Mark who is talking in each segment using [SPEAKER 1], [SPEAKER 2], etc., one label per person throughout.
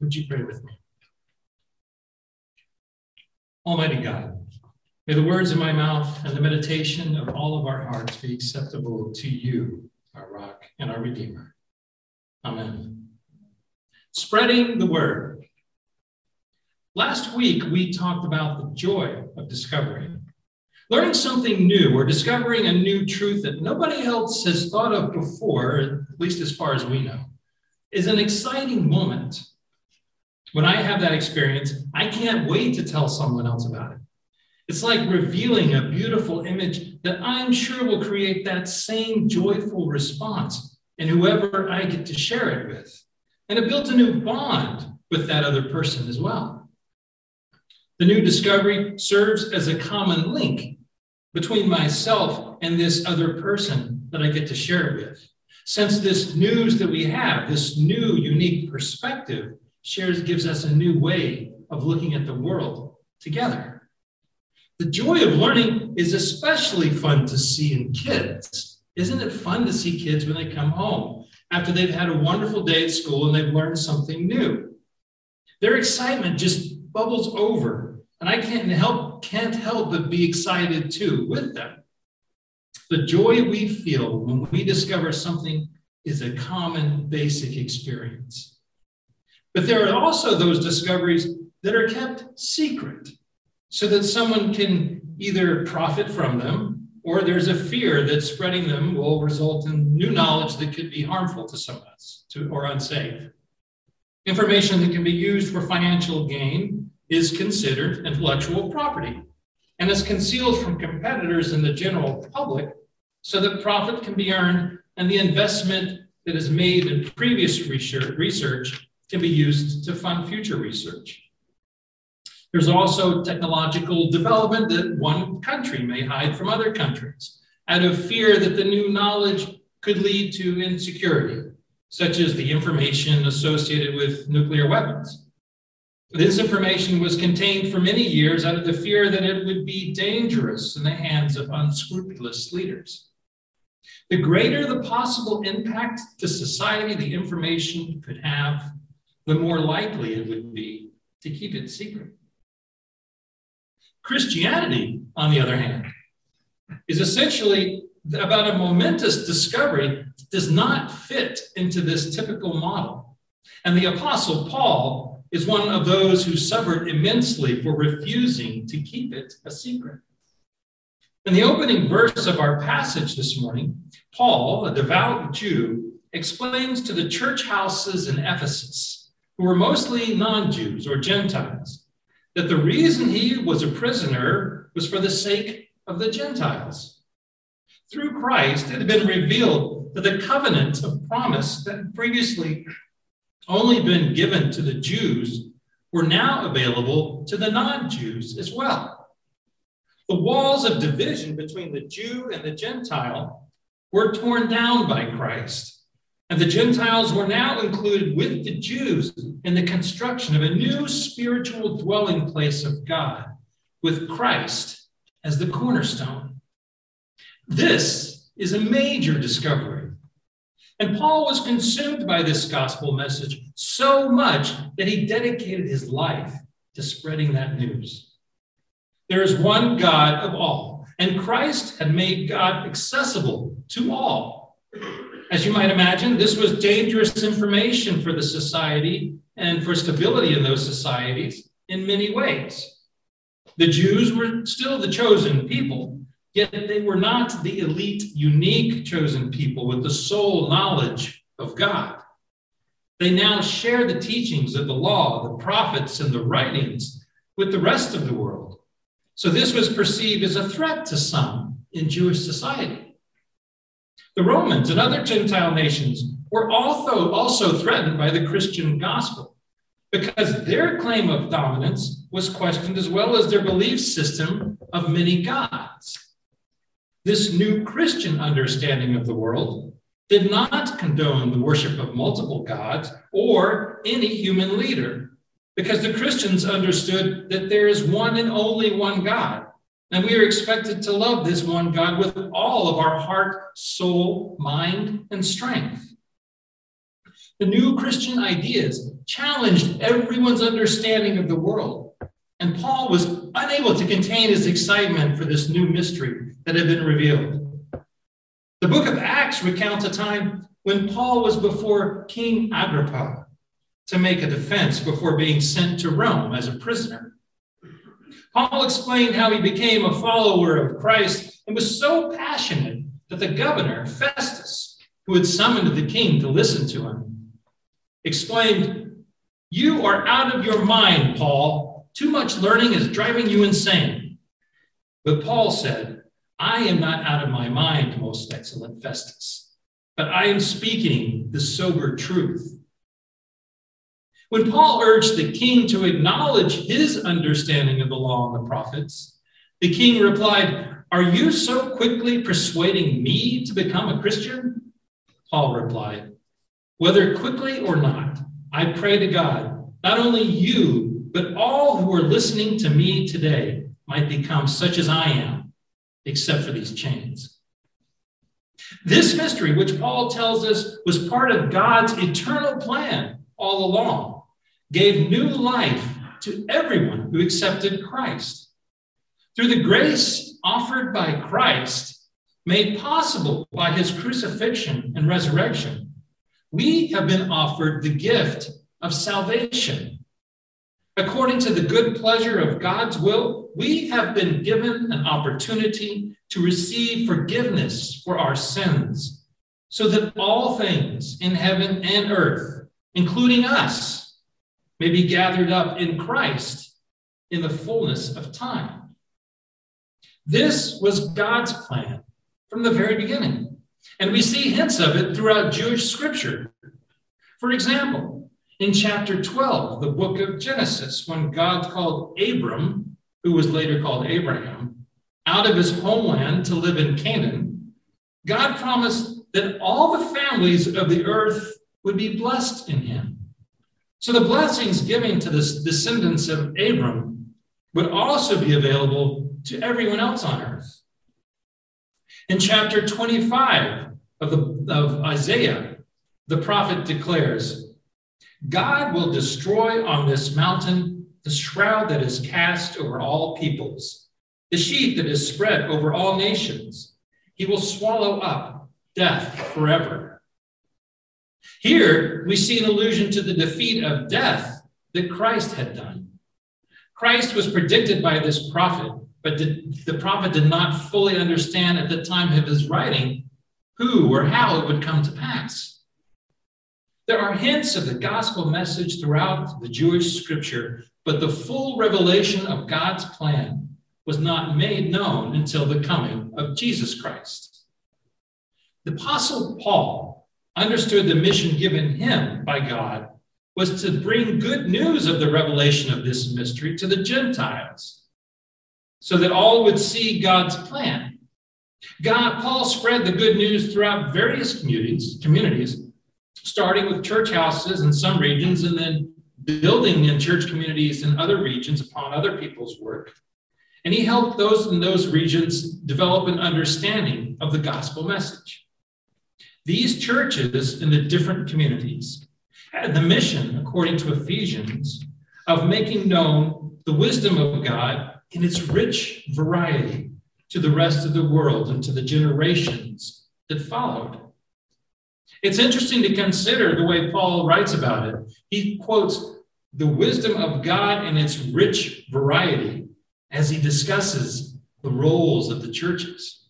[SPEAKER 1] Would you pray with me? Almighty God, may the words of my mouth and the meditation of all of our hearts be acceptable to you, our rock and our redeemer. Amen. Spreading the word. Last week, we talked about the joy of discovery. Learning something new or discovering a new truth that nobody else has thought of before, at least as far as we know, is an exciting moment when I have that experience, I can't wait to tell someone else about it. It's like revealing a beautiful image that I'm sure will create that same joyful response in whoever I get to share it with. And it builds a new bond with that other person as well. The new discovery serves as a common link between myself and this other person that I get to share it with. Since this news that we have, this new unique perspective, shares gives us a new way of looking at the world together. The joy of learning is especially fun to see in kids. Isn't it fun to see kids when they come home after they've had a wonderful day at school and they've learned something new? Their excitement just bubbles over, and I can't help can't help but be excited too with them. The joy we feel when we discover something is a common basic experience. But there are also those discoveries that are kept secret so that someone can either profit from them or there's a fear that spreading them will result in new knowledge that could be harmful to some of us to, or unsafe. Information that can be used for financial gain is considered intellectual property and is concealed from competitors and the general public so that profit can be earned and the investment that is made in previous research can be used to fund future research. There's also technological development that one country may hide from other countries out of fear that the new knowledge could lead to insecurity, such as the information associated with nuclear weapons. This information was contained for many years out of the fear that it would be dangerous in the hands of unscrupulous leaders. The greater the possible impact to society the information could have, the more likely it would be to keep it secret. Christianity, on the other hand, is essentially about a momentous discovery that does not fit into this typical model. And the Apostle Paul is one of those who suffered immensely for refusing to keep it a secret. In the opening verse of our passage this morning, Paul, a devout Jew, explains to the church houses in Ephesus who were mostly non Jews or Gentiles, that the reason he was a prisoner was for the sake of the Gentiles. Through Christ, it had been revealed that the covenant of promise that had previously only been given to the Jews were now available to the non Jews as well. The walls of division between the Jew and the Gentile were torn down by Christ and the Gentiles were now included with the Jews in the construction of a new spiritual dwelling place of God with Christ as the cornerstone. This is a major discovery. And Paul was consumed by this gospel message so much that he dedicated his life to spreading that news. There is one God of all, and Christ had made God accessible to all. As you might imagine, this was dangerous information for the society and for stability in those societies in many ways. The Jews were still the chosen people, yet they were not the elite, unique chosen people with the sole knowledge of God. They now share the teachings of the law, the prophets, and the writings with the rest of the world. So this was perceived as a threat to some in Jewish society. The Romans and other Gentile nations were also, also threatened by the Christian gospel because their claim of dominance was questioned as well as their belief system of many gods. This new Christian understanding of the world did not condone the worship of multiple gods or any human leader because the Christians understood that there is one and only one God and we are expected to love this one God with all of our heart, soul, mind, and strength. The new Christian ideas challenged everyone's understanding of the world, and Paul was unable to contain his excitement for this new mystery that had been revealed. The book of Acts recounts a time when Paul was before King Agrippa to make a defense before being sent to Rome as a prisoner. Paul explained how he became a follower of Christ and was so passionate that the governor, Festus, who had summoned the king to listen to him, exclaimed, You are out of your mind, Paul. Too much learning is driving you insane. But Paul said, I am not out of my mind, most excellent Festus, but I am speaking the sober truth. When Paul urged the king to acknowledge his understanding of the law and the prophets, the king replied, Are you so quickly persuading me to become a Christian? Paul replied, Whether quickly or not, I pray to God, not only you, but all who are listening to me today might become such as I am, except for these chains. This mystery, which Paul tells us was part of God's eternal plan all along, gave new life to everyone who accepted Christ. Through the grace offered by Christ, made possible by his crucifixion and resurrection, we have been offered the gift of salvation. According to the good pleasure of God's will, we have been given an opportunity to receive forgiveness for our sins, so that all things in heaven and earth, including us, may be gathered up in Christ in the fullness of time. This was God's plan from the very beginning, and we see hints of it throughout Jewish scripture. For example, in chapter 12, the book of Genesis, when God called Abram, who was later called Abraham, out of his homeland to live in Canaan, God promised that all the families of the earth would be blessed in him. So the blessings given to the descendants of Abram would also be available to everyone else on earth. In chapter 25 of, the, of Isaiah, the prophet declares, God will destroy on this mountain the shroud that is cast over all peoples, the sheet that is spread over all nations. He will swallow up death forever. Here, we see an allusion to the defeat of death that Christ had done. Christ was predicted by this prophet, but did, the prophet did not fully understand at the time of his writing who or how it would come to pass. There are hints of the gospel message throughout the Jewish scripture, but the full revelation of God's plan was not made known until the coming of Jesus Christ. The Apostle Paul understood the mission given him by God was to bring good news of the revelation of this mystery to the Gentiles so that all would see God's plan. God, Paul spread the good news throughout various communities, communities, starting with church houses in some regions and then building in church communities in other regions upon other people's work. And he helped those in those regions develop an understanding of the gospel message. These churches in the different communities had the mission, according to Ephesians, of making known the wisdom of God in its rich variety to the rest of the world and to the generations that followed. It's interesting to consider the way Paul writes about it. He quotes the wisdom of God in its rich variety as he discusses the roles of the churches.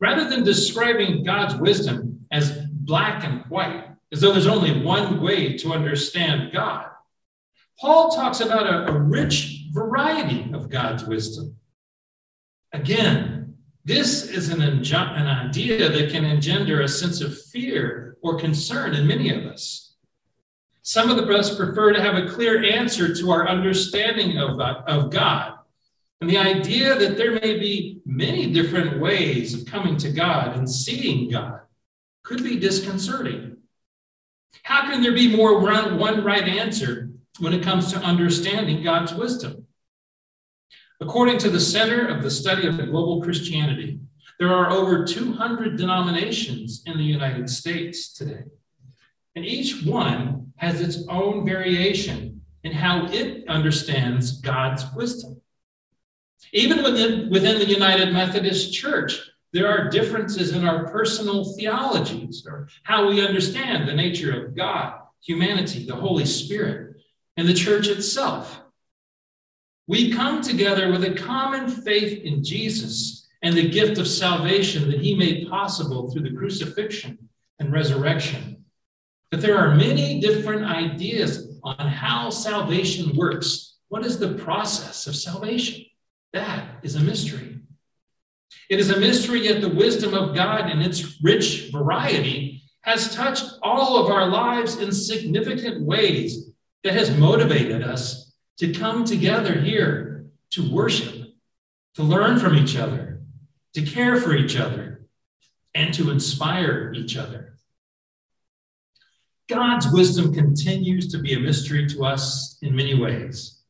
[SPEAKER 1] Rather than describing God's wisdom as black and white, as though there's only one way to understand God, Paul talks about a, a rich variety of God's wisdom. Again, this is an, an idea that can engender a sense of fear or concern in many of us. Some of the us prefer to have a clear answer to our understanding of, uh, of God and the idea that there may be many different ways of coming to God and seeing God could be disconcerting. How can there be more one right answer when it comes to understanding God's wisdom? According to the Center of the Study of Global Christianity, there are over 200 denominations in the United States today. And each one has its own variation in how it understands God's wisdom. Even within, within the United Methodist Church, there are differences in our personal theologies or how we understand the nature of God, humanity, the Holy Spirit, and the church itself. We come together with a common faith in Jesus and the gift of salvation that he made possible through the crucifixion and resurrection. But there are many different ideas on how salvation works. What is the process of salvation? That is a mystery. It is a mystery, yet the wisdom of God in its rich variety has touched all of our lives in significant ways that has motivated us to come together here to worship, to learn from each other, to care for each other, and to inspire each other. God's wisdom continues to be a mystery to us in many ways.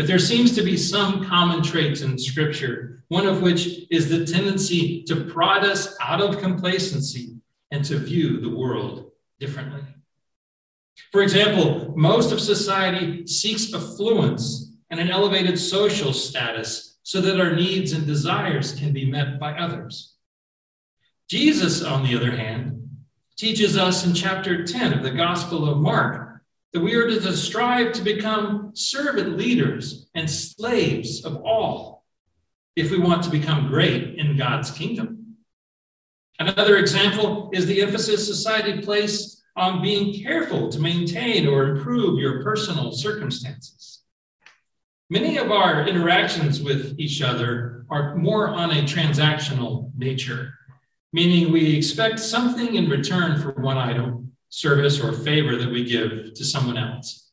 [SPEAKER 1] But there seems to be some common traits in Scripture, one of which is the tendency to prod us out of complacency and to view the world differently. For example, most of society seeks affluence and an elevated social status so that our needs and desires can be met by others. Jesus, on the other hand, teaches us in chapter 10 of the Gospel of Mark that we are to strive to become servant leaders and slaves of all if we want to become great in God's kingdom. Another example is the emphasis society places on being careful to maintain or improve your personal circumstances. Many of our interactions with each other are more on a transactional nature, meaning we expect something in return for one item service or favor that we give to someone else.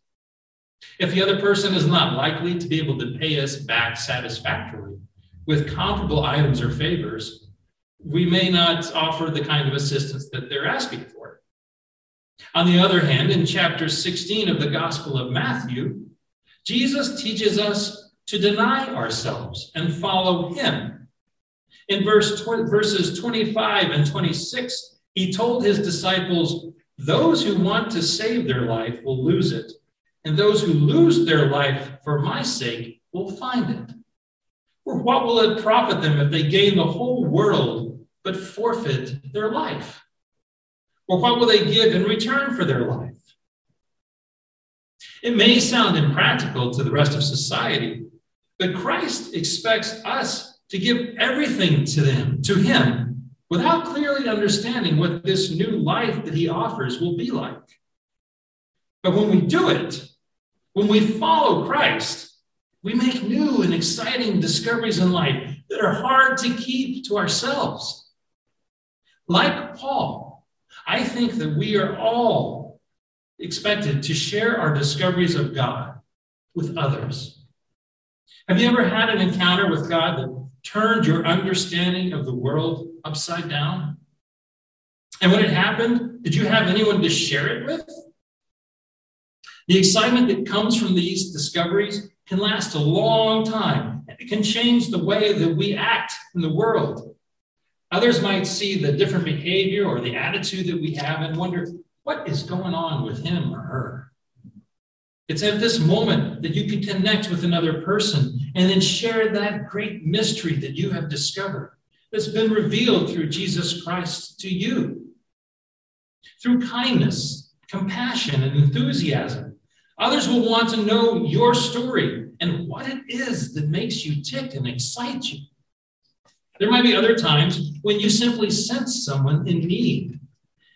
[SPEAKER 1] If the other person is not likely to be able to pay us back satisfactorily with comparable items or favors, we may not offer the kind of assistance that they're asking for. On the other hand, in chapter 16 of the Gospel of Matthew, Jesus teaches us to deny ourselves and follow him. In verse verses 25 and 26, he told his disciples, those who want to save their life will lose it, and those who lose their life for my sake will find it. For what will it profit them if they gain the whole world but forfeit their life? Or what will they give in return for their life? It may sound impractical to the rest of society, but Christ expects us to give everything to them, to him, without clearly understanding what this new life that he offers will be like. But when we do it, when we follow Christ, we make new and exciting discoveries in life that are hard to keep to ourselves. Like Paul, I think that we are all expected to share our discoveries of God with others. Have you ever had an encounter with God that turned your understanding of the world upside down? And when it happened, did you have anyone to share it with? The excitement that comes from these discoveries can last a long time and it can change the way that we act in the world. Others might see the different behavior or the attitude that we have and wonder what is going on with him or her. It's at this moment that you can connect with another person and then share that great mystery that you have discovered that's been revealed through Jesus Christ to you. Through kindness, compassion, and enthusiasm, others will want to know your story and what it is that makes you tick and excite you. There might be other times when you simply sense someone in need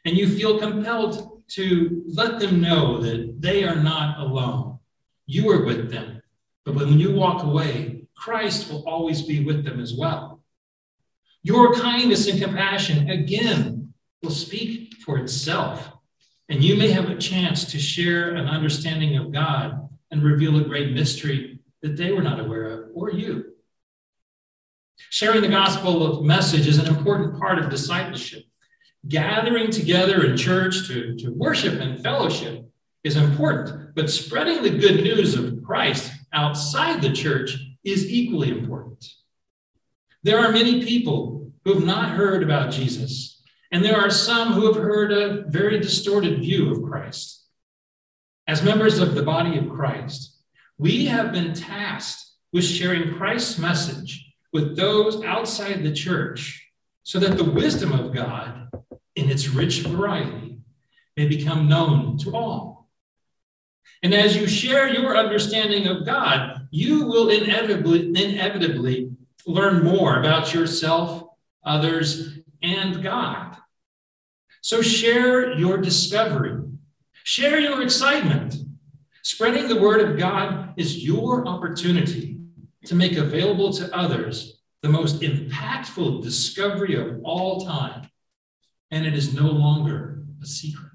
[SPEAKER 1] and you feel compelled to let them know that they are not alone. You are with them. But when you walk away, Christ will always be with them as well. Your kindness and compassion, again, will speak for itself. And you may have a chance to share an understanding of God and reveal a great mystery that they were not aware of, or you. Sharing the gospel message is an important part of discipleship. Gathering together in church to, to worship and fellowship is important, but spreading the good news of Christ outside the church is equally important. There are many people who have not heard about Jesus, And there are some who have heard a very distorted view of Christ. As members of the body of Christ, we have been tasked with sharing Christ's message with those outside the church so that the wisdom of God, in its rich variety, may become known to all. And as you share your understanding of God, you will inevitably, inevitably learn more about yourself, others, and God. So share your discovery, share your excitement. Spreading the word of God is your opportunity to make available to others the most impactful discovery of all time. And it is no longer a secret.